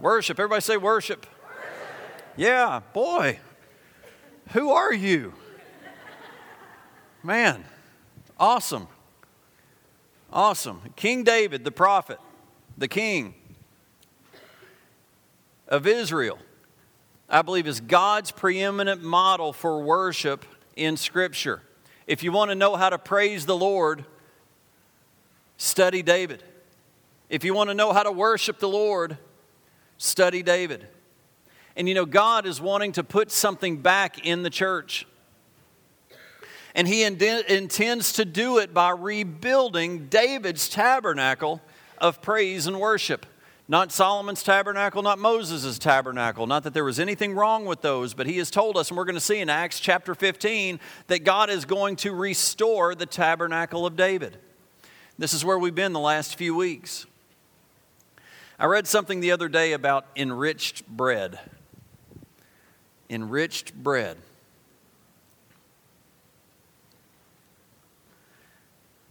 Worship. Everybody say worship. Yeah, boy. Who are you? Man, awesome. Awesome. King David, the prophet, the king of Israel, I believe is God's preeminent model for worship in Scripture. If you want to know how to praise the Lord, study David. If you want to know how to worship the Lord, study David. And you know, God is wanting to put something back in the church. And He ind- intends to do it by rebuilding David's tabernacle of praise and worship. Not Solomon's tabernacle, not Moses' tabernacle. Not that there was anything wrong with those, but he has told us, and we're going to see in Acts chapter 15, that God is going to restore the tabernacle of David. This is where we've been the last few weeks. I read something the other day about enriched bread. Enriched bread.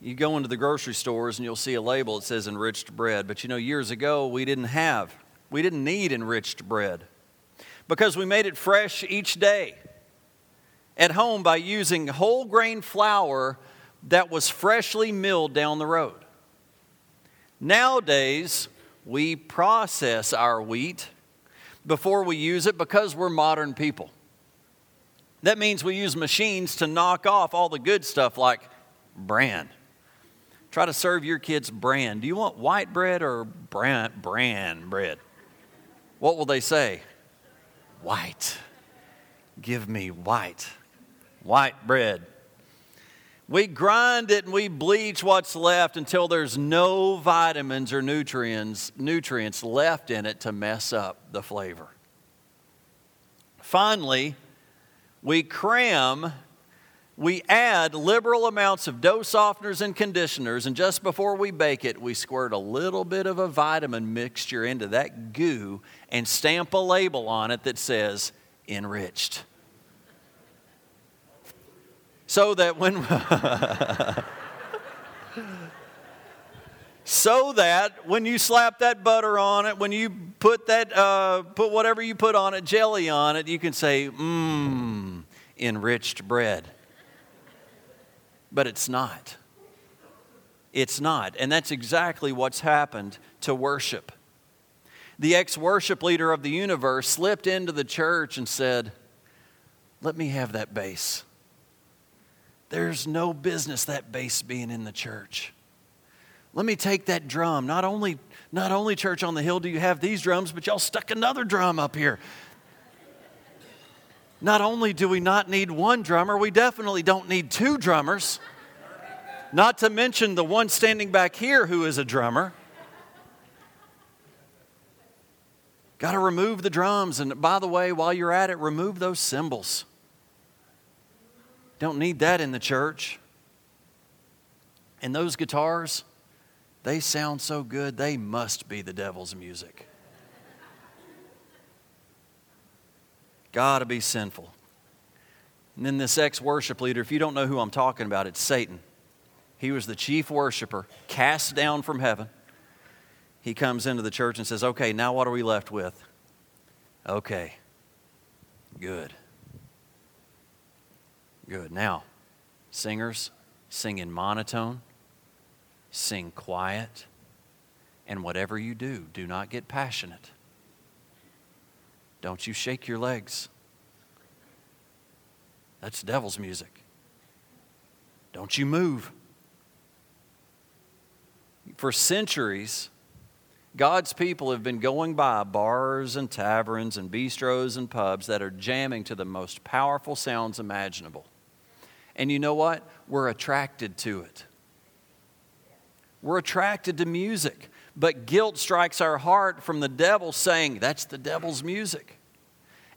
You go into the grocery stores and you'll see a label that says enriched bread. But you know, years ago, we didn't have, we didn't need enriched bread because we made it fresh each day at home by using whole grain flour that was freshly milled down the road. Nowadays, we process our wheat before we use it because we're modern people. That means we use machines to knock off all the good stuff like bran. Try to serve your kids bran. Do you want white bread or bran, bran bread? What will they say? White. Give me white. White bread. We grind it and we bleach what's left until there's no vitamins or nutrients, nutrients left in it to mess up the flavor. Finally, we cram we add liberal amounts of dough softeners and conditioners, and just before we bake it, we squirt a little bit of a vitamin mixture into that goo and stamp a label on it that says enriched. So that when. so that when you slap that butter on it, when you put that, uh, put whatever you put on it, jelly on it, you can say, mmm, enriched bread but it's not. It's not. And that's exactly what's happened to worship. The ex worship leader of the universe slipped into the church and said, Let me have that bass. There's no business that bass being in the church. Let me take that drum. Not only, not only, church on the hill, do you have these drums, but y'all stuck another drum up here. Not only do we not need one drummer, we definitely don't need two drummers. Not to mention the one standing back here who is a drummer. Got to remove the drums. And by the way, while you're at it, remove those cymbals. Don't need that in the church. And those guitars, they sound so good, they must be the devil's music. Got to be sinful. And then this ex worship leader, if you don't know who I'm talking about, it's Satan. He was the chief worshiper, cast down from heaven. He comes into the church and says, Okay, now what are we left with? Okay, good. Good. Now, singers, sing in monotone, sing quiet, and whatever you do, do not get passionate. Don't you shake your legs. That's devil's music. Don't you move. For centuries, God's people have been going by bars and taverns and bistros and pubs that are jamming to the most powerful sounds imaginable. And you know what? We're attracted to it. We're attracted to music, but guilt strikes our heart from the devil saying, That's the devil's music.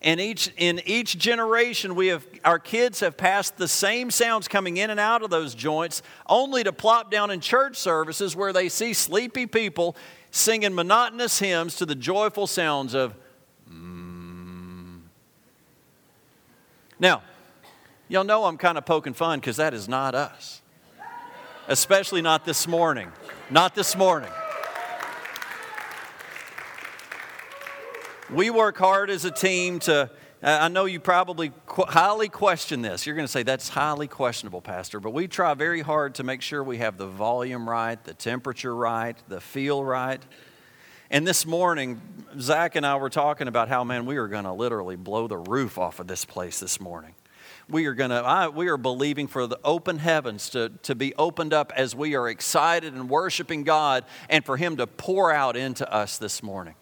And each, in each generation, we have, our kids have passed the same sounds coming in and out of those joints, only to plop down in church services where they see sleepy people singing monotonous hymns to the joyful sounds of. Mm. Now, y'all know I'm kind of poking fun because that is not us, especially not this morning. Not this morning. We work hard as a team to. I know you probably highly question this. You're going to say that's highly questionable, Pastor, but we try very hard to make sure we have the volume right, the temperature right, the feel right. And this morning, Zach and I were talking about how, man, we are going to literally blow the roof off of this place this morning. We are going to, we are believing for the open heavens to, to be opened up as we are excited and worshiping God and for Him to pour out into us this morning.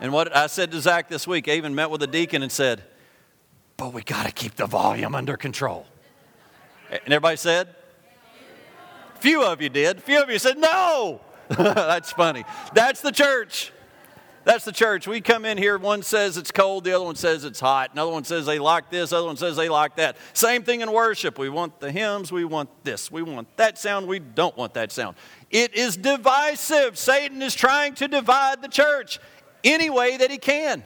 And what I said to Zach this week, I even met with a deacon and said, but we got to keep the volume under control. And everybody said? Few of you did. Few of you said, no. That's funny. That's the church. That's the church. We come in here, one says it's cold, the other one says it's hot, another one says they like this, other one says they like that. Same thing in worship. We want the hymns, we want this, we want that sound, we don't want that sound. It is divisive. Satan is trying to divide the church any way that he can.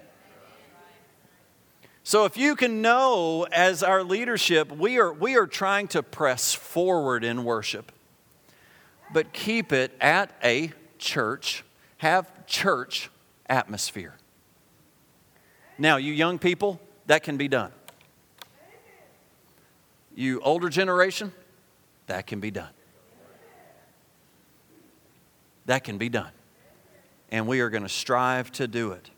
So if you can know as our leadership, we are, we are trying to press forward in worship, but keep it at a church, have church atmosphere. Now, you young people, that can be done. You older generation, that can be done. That can be done. And we are going to strive to do it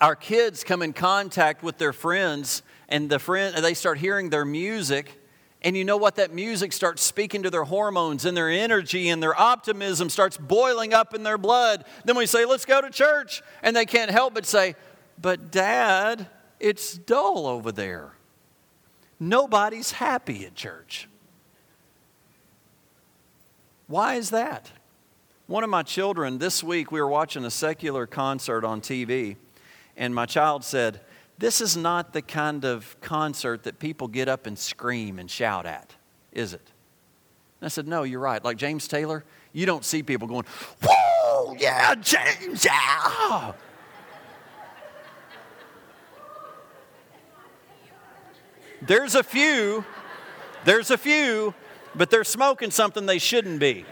our kids come in contact with their friends and the friend they start hearing their music and you know what? That music starts speaking to their hormones and their energy and their optimism starts boiling up in their blood. Then we say let's go to church. And they can't help but say but dad it's dull over there. Nobody's happy at church. Why is that? One of my children this week we were watching a secular concert on tv and my child said, This is not the kind of concert that people get up and scream and shout at, is it? And I said, No, you're right. Like James Taylor, you don't see people going, Whoa, yeah, James, yeah. There's a few, there's a few, but they're smoking something they shouldn't be.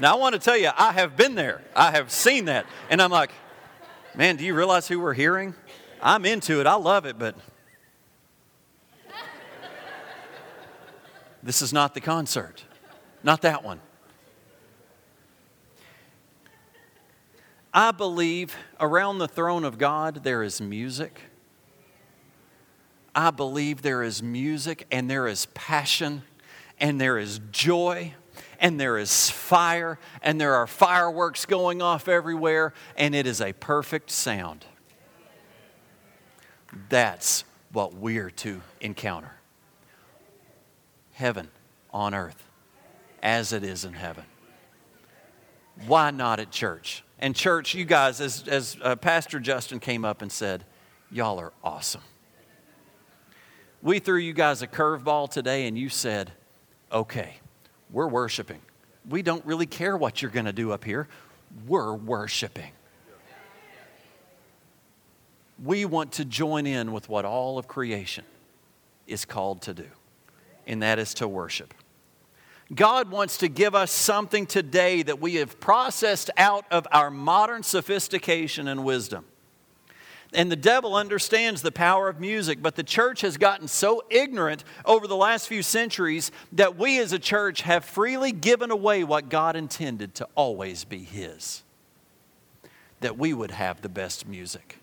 Now, I want to tell you, I have been there. I have seen that. And I'm like, man, do you realize who we're hearing? I'm into it. I love it, but this is not the concert. Not that one. I believe around the throne of God there is music. I believe there is music and there is passion and there is joy and there is fire, and there are fireworks going off everywhere, and it is a perfect sound. That's what we're to encounter heaven on earth as it is in heaven. Why not at church? And, church, you guys, as, as uh, Pastor Justin came up and said, y'all are awesome. We threw you guys a curveball today, and you said, okay, we're worshiping. We don't really care what you're going to do up here. We're worshiping. We want to join in with what all of creation is called to do, and that is to worship. God wants to give us something today that we have processed out of our modern sophistication and wisdom. And the devil understands the power of music, but the church has gotten so ignorant over the last few centuries that we as a church have freely given away what God intended to always be His. That we would have the best music,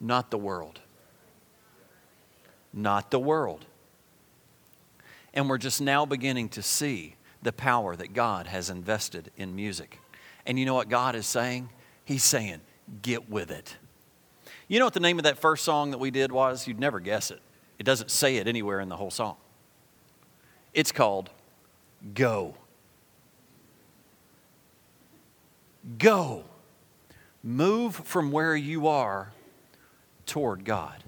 not the world. Not the world. And we're just now beginning to see the power that God has invested in music. And you know what God is saying? He's saying, get with it. You know what the name of that first song that we did was? You'd never guess it. It doesn't say it anywhere in the whole song. It's called Go. Go. Move from where you are toward God.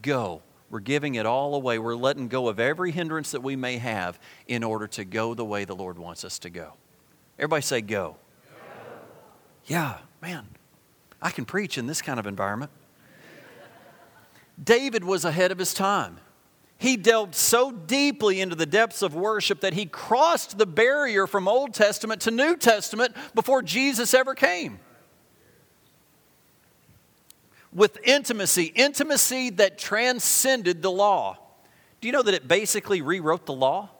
Go. We're giving it all away. We're letting go of every hindrance that we may have in order to go the way the Lord wants us to go. Everybody say, Go. go. Yeah, man. I can preach in this kind of environment. David was ahead of his time. He delved so deeply into the depths of worship that he crossed the barrier from Old Testament to New Testament before Jesus ever came. With intimacy, intimacy that transcended the law. Do you know that it basically rewrote the law?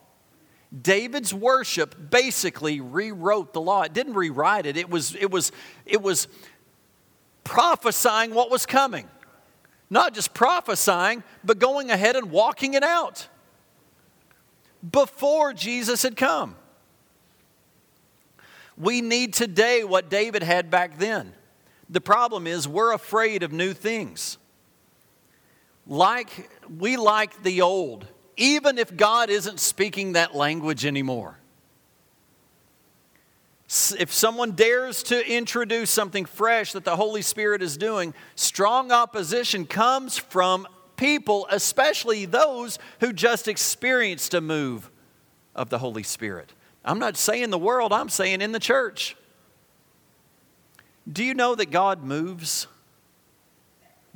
David's worship basically rewrote the law. It didn't rewrite it. It was, it was, it was prophesying what was coming. Not just prophesying, but going ahead and walking it out before Jesus had come. We need today what David had back then. The problem is we're afraid of new things. Like we like the old, even if God isn't speaking that language anymore. If someone dares to introduce something fresh that the Holy Spirit is doing, strong opposition comes from people, especially those who just experienced a move of the Holy Spirit. I'm not saying the world, I'm saying in the church. Do you know that God moves?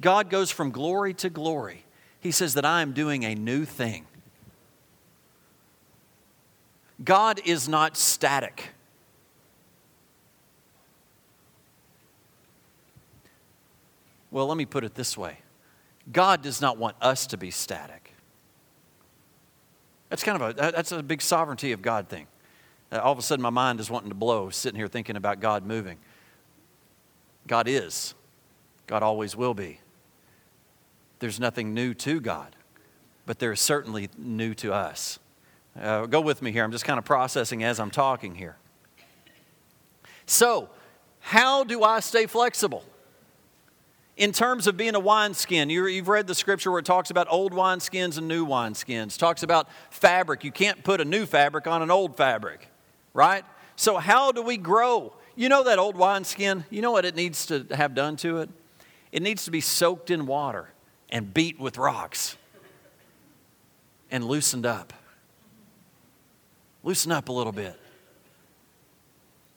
God goes from glory to glory. He says that I am doing a new thing. God is not static. Well, let me put it this way God does not want us to be static. That's kind of a that's a big sovereignty of God thing. Uh, all of a sudden, my mind is wanting to blow, sitting here thinking about God moving. God is. God always will be. There's nothing new to God, but there is certainly new to us. Uh, go with me here. I'm just kind of processing as I'm talking here. So, how do I stay flexible? In terms of being a wineskin, you, have read the scripture where it talks about old wineskins and new wineskins. Talks about fabric. You can't put a new fabric on an old fabric, right? So, how do we grow? You know that old wineskin? You know what it needs to have done to it? It needs to be soaked in water and beat with rocks and loosened up. Loosen up a little bit.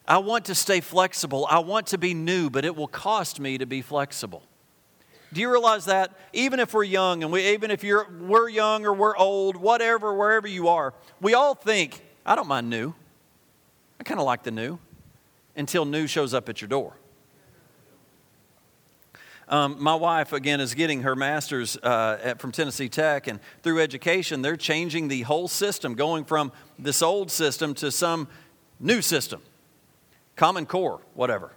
I want to stay flexible. I want to be new, but it will cost me to be flexible. Do you realize that? Even if we're young, and we, even if you're, we're young or we're old, whatever, wherever you are, we all think, I don't mind new. I kind of like the new until new shows up at your door. Um, my wife, again, is getting her master's uh, at, from Tennessee Tech, and through education, they're changing the whole system, going from this old system to some new system, Common Core, whatever.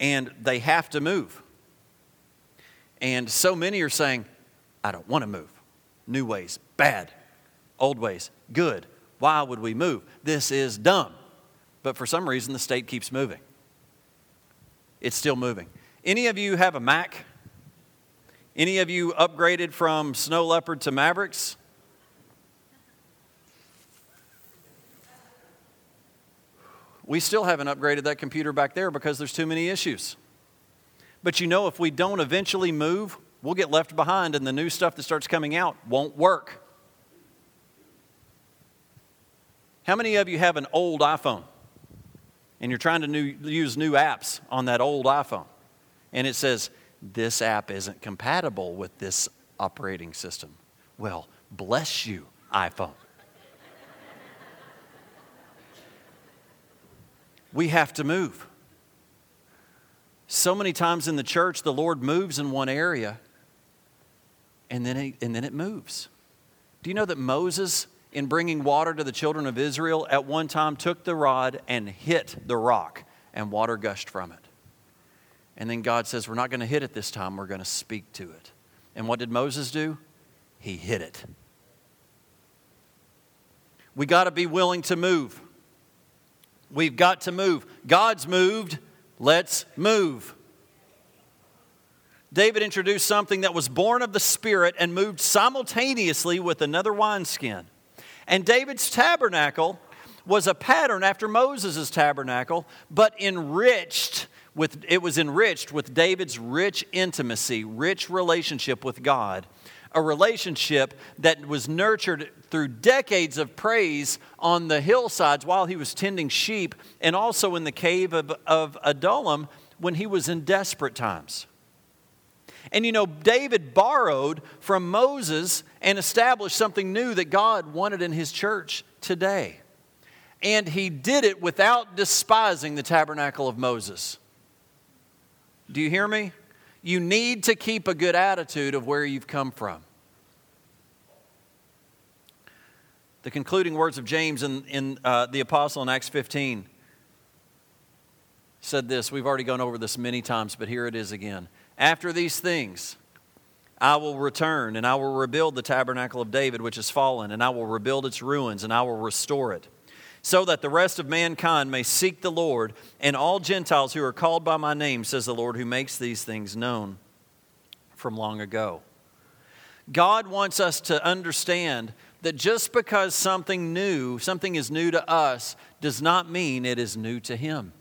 And they have to move. And so many are saying, I don't want to move. New ways, bad. Old ways, good. Why would we move? This is dumb. But for some reason, the state keeps moving. It's still moving. Any of you have a Mac? Any of you upgraded from Snow Leopard to Mavericks? We still haven't upgraded that computer back there because there's too many issues. But you know, if we don't eventually move, we'll get left behind and the new stuff that starts coming out won't work. How many of you have an old iPhone and you're trying to new, use new apps on that old iPhone? And it says, this app isn't compatible with this operating system. Well, bless you, iPhone. we have to move. So many times in the church, the Lord moves in one area and then, it, and then it moves. Do you know that Moses, in bringing water to the children of Israel, at one time took the rod and hit the rock, and water gushed from it? And then God says, We're not going to hit it this time, we're going to speak to it. And what did Moses do? He hit it. We got to be willing to move. We've got to move. God's moved Let's move. David introduced something that was born of the Spirit and moved simultaneously with another wineskin. And David's tabernacle was a pattern after Moses' tabernacle, but enriched with it was enriched with David's rich intimacy, rich relationship with God a relationship that was nurtured through decades of praise on the hillsides while he was tending sheep and also in the cave of, of Adullam when he was in desperate times. And you know, David borrowed from Moses and established something new that God wanted in his church today. And he did it without despising the tabernacle of Moses. Do you hear me? You need to keep a good attitude of where you've come from. The concluding words of James in, in uh, the apostle in Acts 15 said this. We've already gone over this many times, but here it is again. After these things, I will return and I will rebuild the tabernacle of David, which has fallen, and I will rebuild its ruins and I will restore it, so that the rest of mankind may seek the Lord and all Gentiles who are called by my name, says the Lord, who makes these things known from long ago. God wants us to understand that just because something new, something is new to us, does not mean it is new to Him.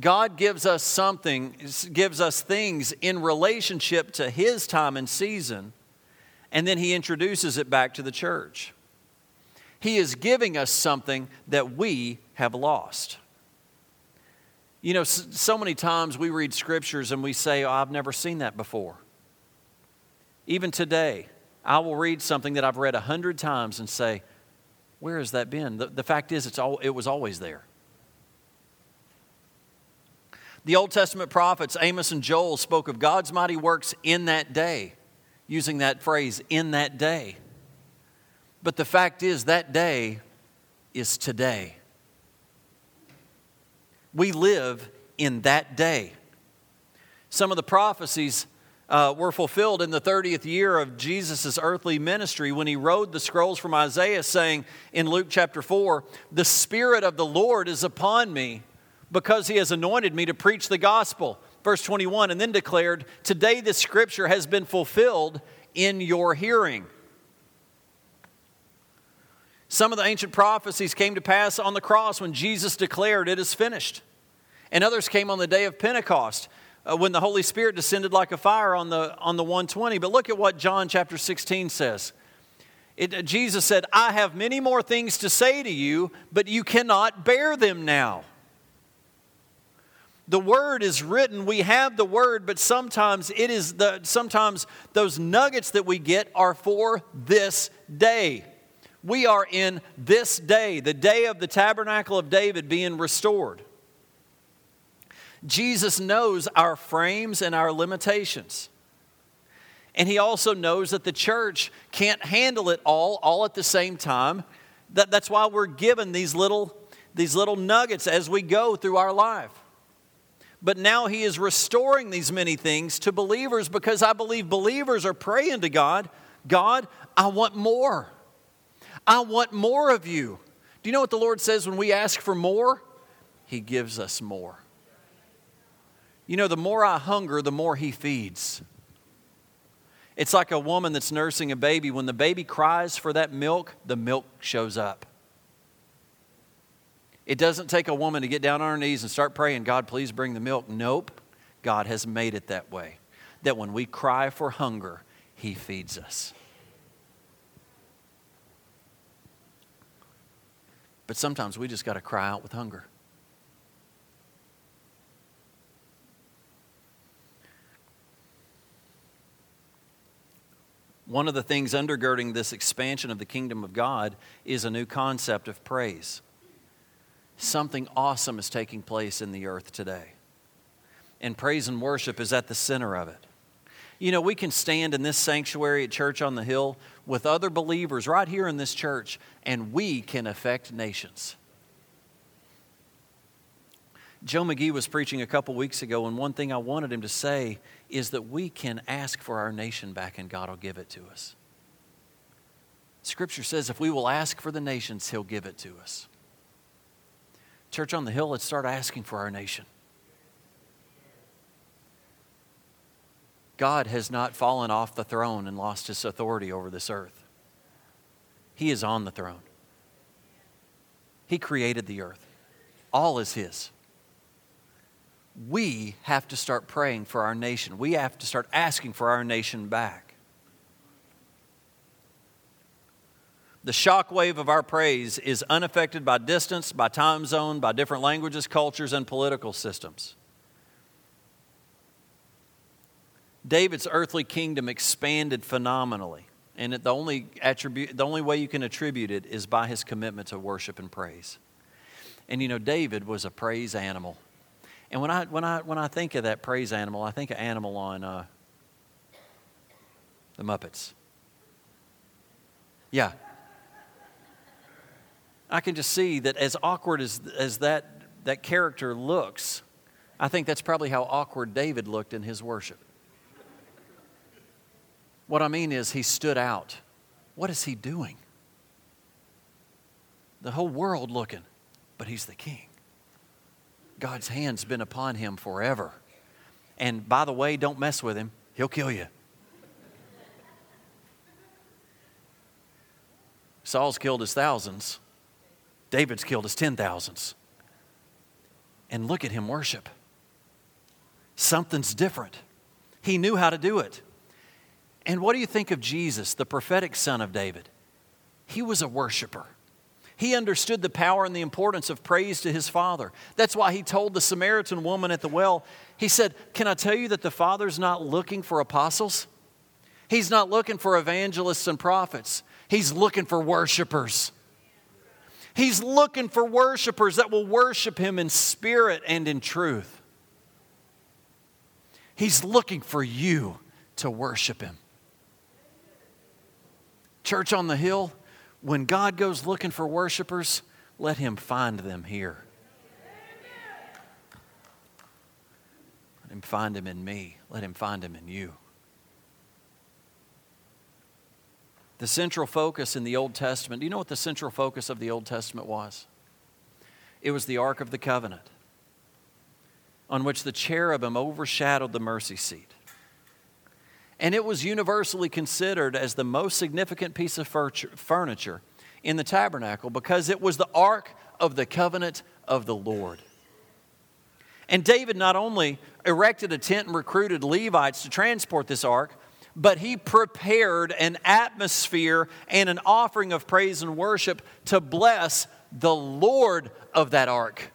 God gives us something, gives us things in relationship to His time and season, and then He introduces it back to the church. He is giving us something that we have lost. You know, so many times we read scriptures and we say, oh, I've never seen that before. Even today, I will read something that I've read a hundred times and say, Where has that been? The, the fact is, it's all, it was always there. The Old Testament prophets, Amos and Joel, spoke of God's mighty works in that day, using that phrase, in that day. But the fact is, that day is today. We live in that day. Some of the prophecies uh, were fulfilled in the 30th year of Jesus' earthly ministry when he wrote the scrolls from Isaiah, saying in Luke chapter 4, The Spirit of the Lord is upon me because he has anointed me to preach the gospel. Verse 21, and then declared, Today this scripture has been fulfilled in your hearing. Some of the ancient prophecies came to pass on the cross when Jesus declared, It is finished. And others came on the day of Pentecost uh, when the Holy Spirit descended like a fire on the, on the 120. But look at what John chapter 16 says. It, Jesus said, I have many more things to say to you, but you cannot bear them now the word is written we have the word but sometimes it is the sometimes those nuggets that we get are for this day we are in this day the day of the tabernacle of david being restored jesus knows our frames and our limitations and he also knows that the church can't handle it all all at the same time that, that's why we're given these little these little nuggets as we go through our life but now he is restoring these many things to believers because I believe believers are praying to God God, I want more. I want more of you. Do you know what the Lord says when we ask for more? He gives us more. You know, the more I hunger, the more He feeds. It's like a woman that's nursing a baby. When the baby cries for that milk, the milk shows up. It doesn't take a woman to get down on her knees and start praying, God, please bring the milk. Nope. God has made it that way. That when we cry for hunger, He feeds us. But sometimes we just got to cry out with hunger. One of the things undergirding this expansion of the kingdom of God is a new concept of praise something awesome is taking place in the earth today. And praise and worship is at the center of it. You know, we can stand in this sanctuary at Church on the Hill with other believers right here in this church, and we can affect nations. Joe McGee was preaching a couple weeks ago, and one thing I wanted him to say is that we can ask for our nation back, and God will give it to us. Scripture says if we will ask for the nations, He'll give it to us. Church on the Hill, let's start asking for our nation. God has not fallen off the throne and lost his authority over this earth. He is on the throne. He created the earth, all is his. We have to start praying for our nation. We have to start asking for our nation back. The shock wave of our praise is unaffected by distance, by time zone, by different languages, cultures, and political systems. David's earthly kingdom expanded phenomenally. And the only, attribute, the only way you can attribute it is by his commitment to worship and praise. And you know, David was a praise animal. And when I, when I, when I think of that praise animal, I think of animal on uh, the Muppets. Yeah. I can just see that as awkward as, as that, that character looks, I think that's probably how awkward David looked in his worship. What I mean is, he stood out. What is he doing? The whole world looking, but he's the king. God's hand's been upon him forever. And by the way, don't mess with him, he'll kill you. Saul's killed his thousands, David's killed his ten thousands. And look at him worship. Something's different. He knew how to do it. And what do you think of Jesus, the prophetic son of David? He was a worshiper. He understood the power and the importance of praise to his Father. That's why he told the Samaritan woman at the well, he said, Can I tell you that the Father's not looking for apostles? He's not looking for evangelists and prophets. He's looking for worshipers. He's looking for worshipers that will worship Him in spirit and in truth. He's looking for you to worship Him. Church on the Hill, when God goes looking for worshipers, let Him find them here. Let Him find Him in me. Let Him find Him in you. The central focus in the Old Testament, do you know what the central focus of the Old Testament was? It was the Ark of the Covenant, on which the cherubim overshadowed the mercy seat. And it was universally considered as the most significant piece of furniture in the tabernacle because it was the Ark of the Covenant of the Lord. And David not only erected a tent and recruited Levites to transport this ark, but he prepared an atmosphere and an offering of praise and worship to bless the Lord of that ark.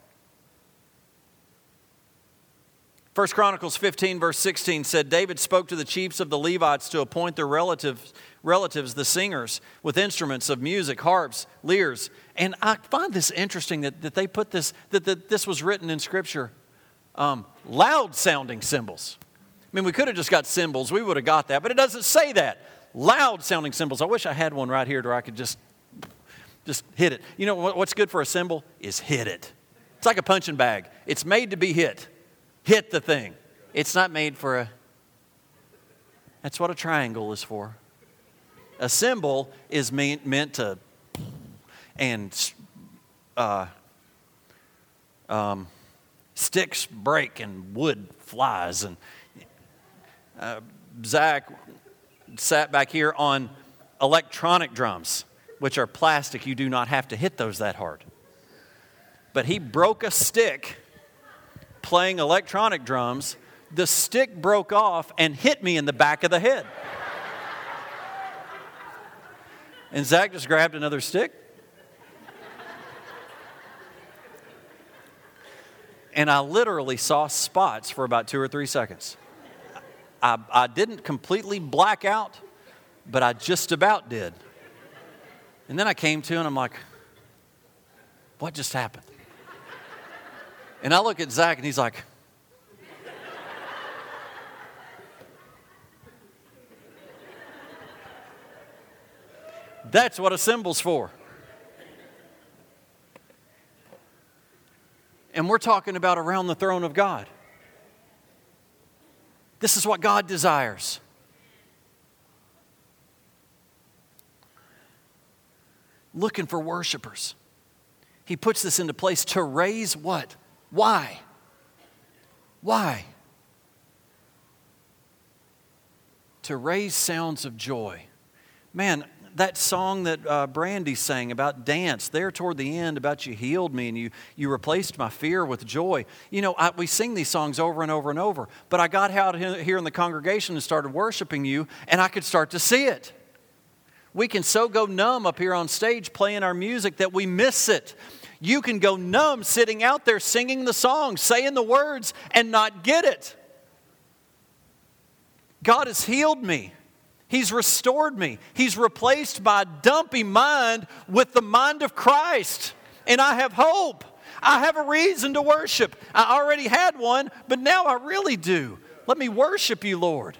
1 Chronicles 15, verse 16 said, David spoke to the chiefs of the Levites to appoint their relatives, relatives, the singers, with instruments of music, harps, lyres. And I find this interesting that, that they put this, that, that this was written in Scripture. Um, loud sounding cymbals. I mean, we could have just got cymbals, we would have got that, but it doesn't say that. Loud sounding cymbals. I wish I had one right here where I could just, just hit it. You know what's good for a cymbal? Is hit it. It's like a punching bag, it's made to be hit. Hit the thing. It's not made for a. That's what a triangle is for. A cymbal is meant, meant to, and uh, um, sticks break and wood flies and uh, Zach sat back here on electronic drums, which are plastic. You do not have to hit those that hard. But he broke a stick playing electronic drums. The stick broke off and hit me in the back of the head. And Zach just grabbed another stick. And I literally saw spots for about two or three seconds. I, I didn't completely black out, but I just about did. And then I came to and I'm like, what just happened? And I look at Zach and he's like, That's what a cymbal's for. And we're talking about around the throne of God. This is what God desires. Looking for worshipers. He puts this into place to raise what? Why? Why? To raise sounds of joy. Man, that song that uh, Brandy sang about dance there toward the end about you healed me and you, you replaced my fear with joy. You know, I, we sing these songs over and over and over, but I got out here in the congregation and started worshiping you, and I could start to see it. We can so go numb up here on stage playing our music that we miss it. You can go numb sitting out there singing the song, saying the words, and not get it. God has healed me. He's restored me. He's replaced my dumpy mind with the mind of Christ. And I have hope. I have a reason to worship. I already had one, but now I really do. Let me worship you, Lord.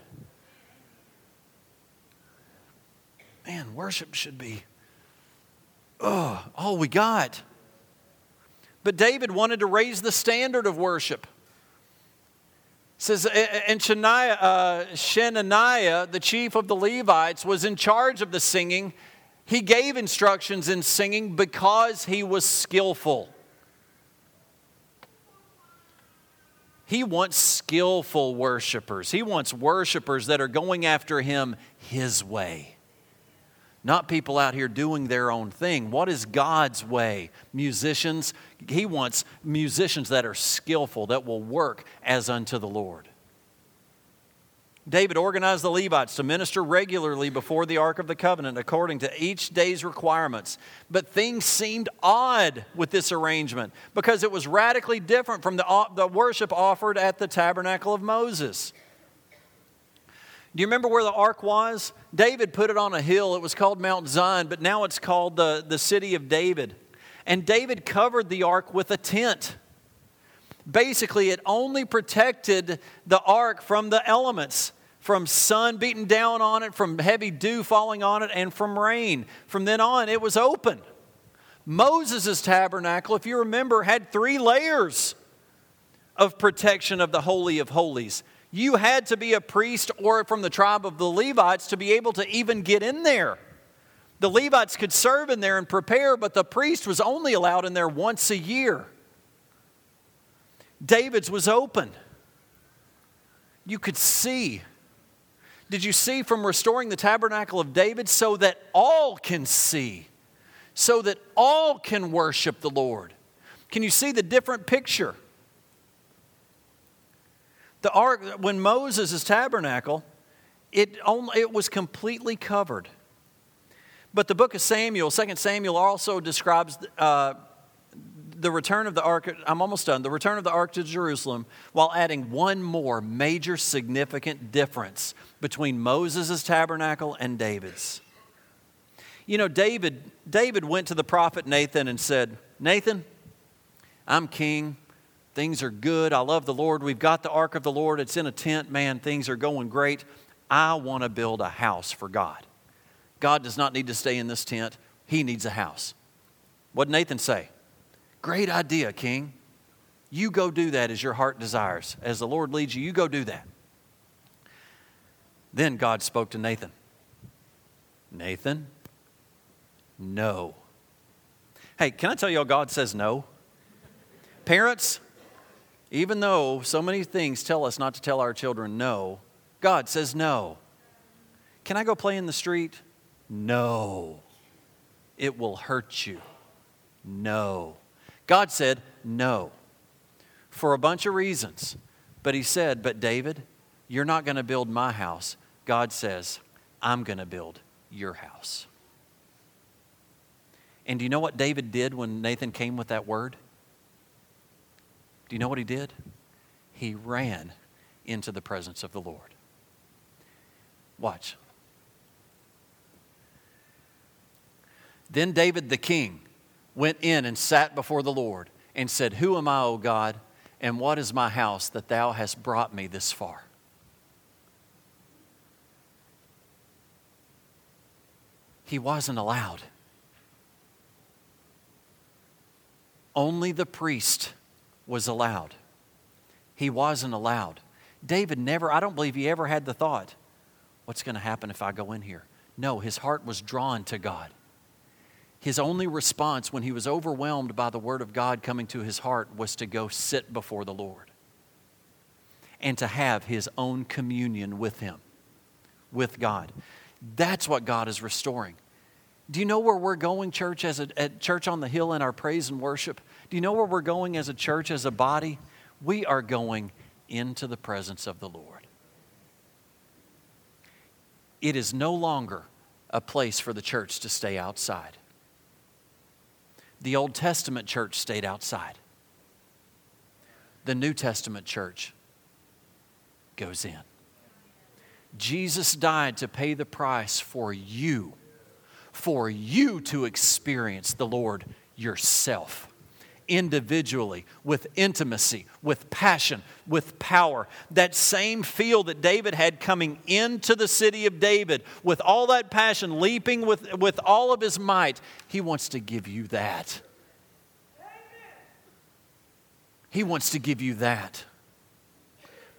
Man, worship should be oh, all we got. But David wanted to raise the standard of worship. It says, and uh, Shenaniah, the chief of the Levites, was in charge of the singing. He gave instructions in singing because he was skillful. He wants skillful worshipers. He wants worshipers that are going after him his way not people out here doing their own thing. What is God's way? Musicians, He wants musicians that are skillful, that will work as unto the Lord. David organized the Levites to minister regularly before the Ark of the Covenant according to each day's requirements. But things seemed odd with this arrangement because it was radically different from the, the worship offered at the tabernacle of Moses. Do you remember where the ark was? David put it on a hill. It was called Mount Zion, but now it's called the, the city of David. And David covered the ark with a tent. Basically, it only protected the ark from the elements, from sun beating down on it, from heavy dew falling on it, and from rain. From then on, it was open. Moses' tabernacle, if you remember, had three layers of protection of the Holy of Holies you had to be a priest or from the tribe of the Levites to be able to even get in there. The Levites could serve in there and prepare, but the priest was only allowed in there once a year. David's was open. You could see. Did you see from restoring the tabernacle of David so that all can see, so that all can worship the Lord? Can you see the different picture? The ark, when Moses' tabernacle, it, only, it was completely covered. But the book of Samuel, 2 Samuel, also describes uh, the return of the ark. I'm almost done. The return of the ark to Jerusalem, while adding one more major significant difference between Moses' tabernacle and David's. You know, David, David went to the prophet Nathan and said, Nathan, I'm king. Things are good. I love the Lord. We've got the ark of the Lord. It's in a tent. Man, things are going great. I want to build a house for God. God does not need to stay in this tent, He needs a house. What did Nathan say? Great idea, King. You go do that as your heart desires. As the Lord leads you, you go do that. Then God spoke to Nathan Nathan, no. Hey, can I tell you all God says no? Parents, even though so many things tell us not to tell our children no, God says no. Can I go play in the street? No. It will hurt you. No. God said no for a bunch of reasons. But He said, But David, you're not going to build my house. God says, I'm going to build your house. And do you know what David did when Nathan came with that word? Do you know what he did? He ran into the presence of the Lord. Watch. Then David the king went in and sat before the Lord and said, Who am I, O God, and what is my house that thou hast brought me this far? He wasn't allowed. Only the priest was allowed. He wasn't allowed. David never, I don't believe he ever had the thought, what's going to happen if I go in here? No, his heart was drawn to God. His only response when he was overwhelmed by the word of God coming to his heart was to go sit before the Lord and to have his own communion with him, with God. That's what God is restoring. Do you know where we're going, church, as a at church on the hill in our praise and worship? Do you know where we're going as a church, as a body? We are going into the presence of the Lord. It is no longer a place for the church to stay outside. The Old Testament church stayed outside. The New Testament church goes in. Jesus died to pay the price for you, for you to experience the Lord yourself individually, with intimacy, with passion, with power. That same feel that David had coming into the city of David, with all that passion, leaping with, with all of his might, he wants to give you that. He wants to give you that.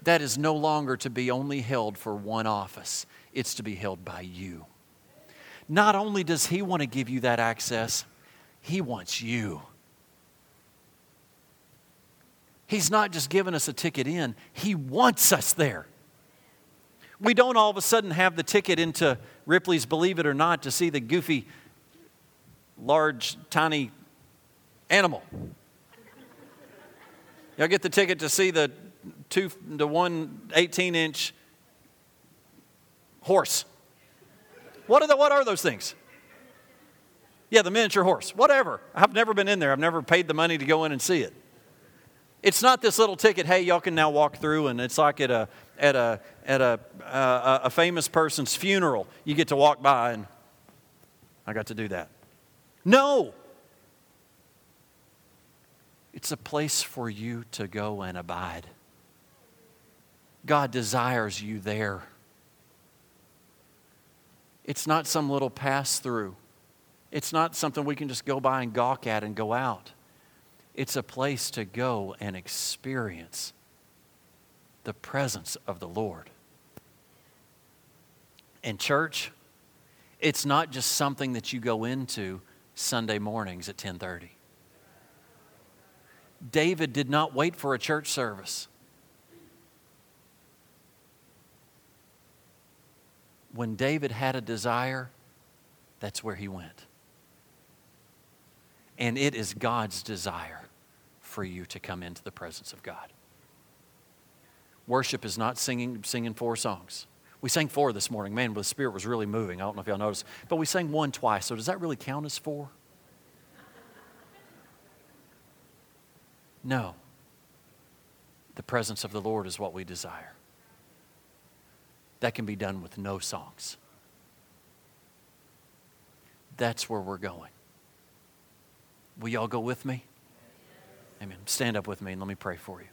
That is no longer to be only held for one office, it's to be held by you. Not only does He want to give you that access, He wants you. He's not just giving us a ticket in, He wants us there. We don't all of a sudden have the ticket into Ripley's Believe It or Not to see the goofy, large, tiny animal. Y'all get the ticket to see the two to one 18 inch horse. What are, the, what are those things? Yeah, the miniature horse, whatever. I've never been in there. I've never paid the money to go in and see it. It's not this little ticket, hey, y'all can now walk through, and it's like at a, at a, at a, uh, a famous person's funeral. You get to walk by, and I got to do that. No! It's a place for you to go and abide. God desires you there. It's not some little pass through. It's not something we can just go by and gawk at and go out. It's a place to go and experience the presence of the Lord. And church, it's not just something that you go into Sunday mornings at 10:30. David did not wait for a church service. When David had a desire, that's where he went. And it is God's desire for you to come into the presence of God. Worship is not singing, singing four songs. We sang four this morning. Man, the Spirit was really moving. I don't know if y'all noticed. But we sang one twice. So does that really count as four? No. The presence of the Lord is what we desire. That can be done with no songs. That's where we're going. Will y'all go with me? Amen. Stand up with me and let me pray for you.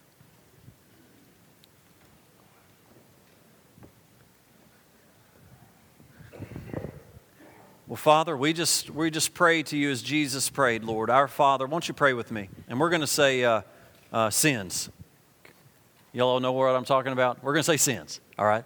Well, Father, we just, we just pray to you as Jesus prayed, Lord. Our Father, won't you pray with me? And we're going to say uh, uh, sins. Y'all all know what I'm talking about? We're going to say sins, all right?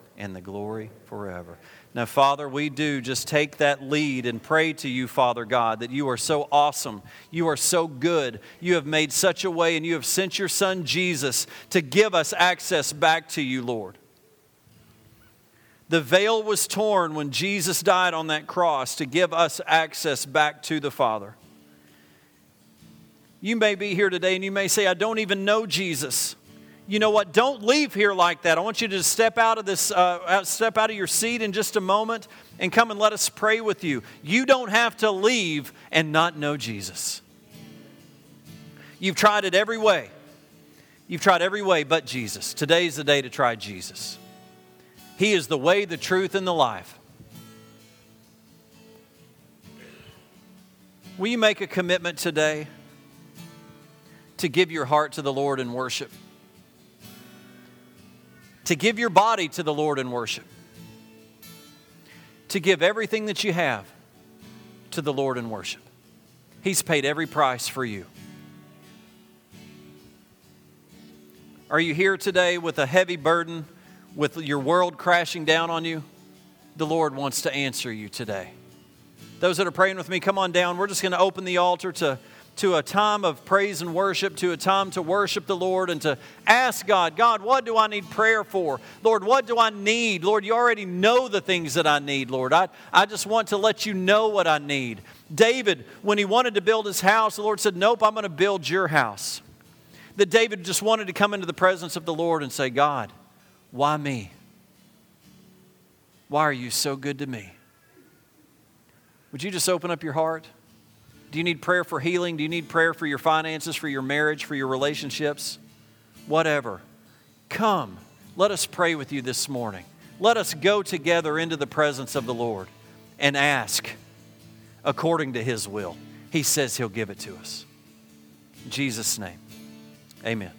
and the glory forever. Now, Father, we do just take that lead and pray to you, Father God, that you are so awesome. You are so good. You have made such a way, and you have sent your Son Jesus to give us access back to you, Lord. The veil was torn when Jesus died on that cross to give us access back to the Father. You may be here today and you may say, I don't even know Jesus you know what? Don't leave here like that. I want you to step out of this, uh, step out of your seat in just a moment and come and let us pray with you. You don't have to leave and not know Jesus. You've tried it every way. You've tried every way but Jesus. Today's the day to try Jesus. He is the way, the truth, and the life. Will you make a commitment today to give your heart to the Lord in worship? To give your body to the Lord in worship, to give everything that you have to the Lord in worship. He's paid every price for you. Are you here today with a heavy burden, with your world crashing down on you? The Lord wants to answer you today. Those that are praying with me, come on down. We're just going to open the altar to, to a time of praise and worship, to a time to worship the Lord and to ask God, God, what do I need prayer for? Lord, what do I need? Lord, you already know the things that I need, Lord. I, I just want to let you know what I need. David, when he wanted to build his house, the Lord said, Nope, I'm going to build your house. That David just wanted to come into the presence of the Lord and say, God, why me? Why are you so good to me? Would you just open up your heart? Do you need prayer for healing? Do you need prayer for your finances, for your marriage, for your relationships? Whatever. Come, let us pray with you this morning. Let us go together into the presence of the Lord and ask according to His will. He says He'll give it to us. In Jesus' name, amen.